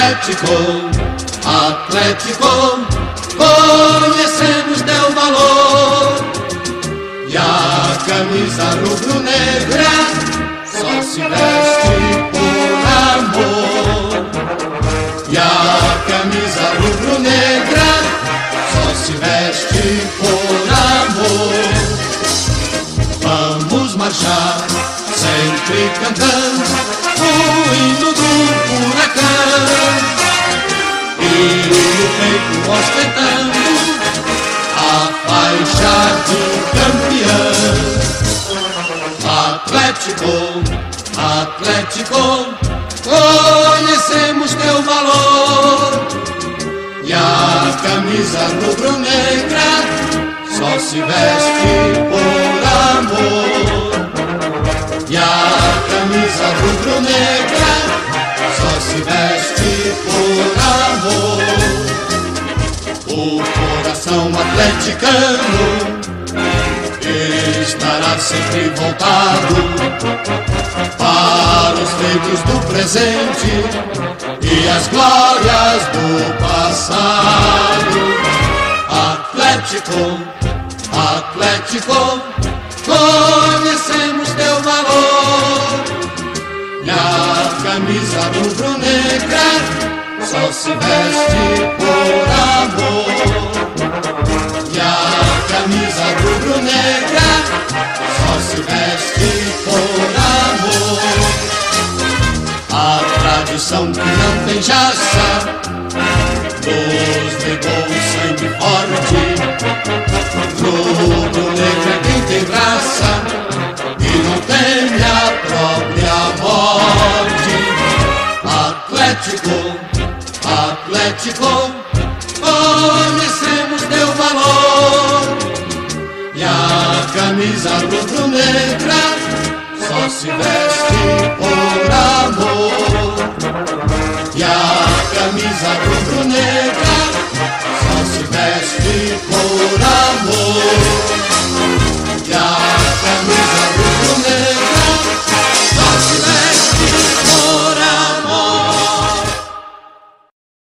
Atlético, Atlético, conhecemos teu valor. E a camisa rubro-negra só se veste por amor. E a camisa rubro-negra só se veste por amor. Vamos marchar, sempre cantando o hino do furacão. E no peito ostentando a faixa de campeão. Atlético, Atlético, conhecemos teu valor. E a camisa rubro-negra só se veste por amor. E a camisa rubro-negra só se veste por coração atleticano estará sempre voltado para os feitos do presente e as glórias do passado. Atlético, Atlético, conhecemos teu valor. E a camisa rubro-negra só se veste por camisa rubro-negra só se veste por amor. A tradição que não tem jaça nos legou sangue forte. Rubro-negra é quem tem raça e não teme a própria morte. Atlético, Atlético, conhecemos teu valor. se veste por amor. E a camisa do